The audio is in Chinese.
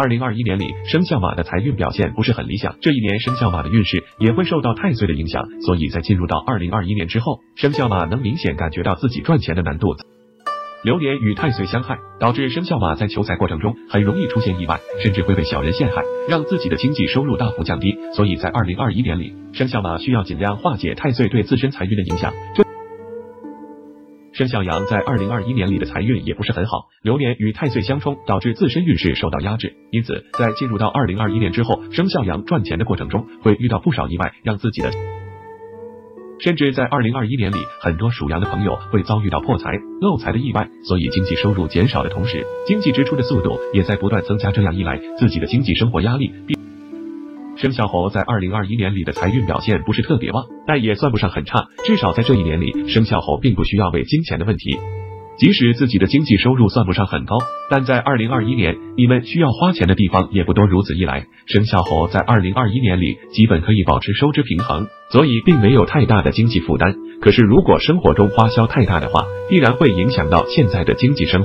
二零二一年里，生肖马的财运表现不是很理想。这一年，生肖马的运势也会受到太岁的影响，所以在进入到二零二一年之后，生肖马能明显感觉到自己赚钱的难度。流年与太岁相害，导致生肖马在求财过程中很容易出现意外，甚至会被小人陷害，让自己的经济收入大幅降低。所以在二零二一年里，生肖马需要尽量化解太岁对自身财运的影响。这生肖羊在二零二一年里的财运也不是很好，流年与太岁相冲，导致自身运势受到压制。因此，在进入到二零二一年之后，生肖羊赚钱的过程中会遇到不少意外，让自己的。甚至在二零二一年里，很多属羊的朋友会遭遇到破财、漏财的意外，所以经济收入减少的同时，经济支出的速度也在不断增加。这样一来，自己的经济生活压力必。生肖猴在二零二一年里的财运表现不是特别旺，但也算不上很差。至少在这一年里，生肖猴并不需要为金钱的问题。即使自己的经济收入算不上很高，但在二零二一年，你们需要花钱的地方也不多。如此一来，生肖猴在二零二一年里基本可以保持收支平衡，所以并没有太大的经济负担。可是，如果生活中花销太大的话，必然会影响到现在的经济生。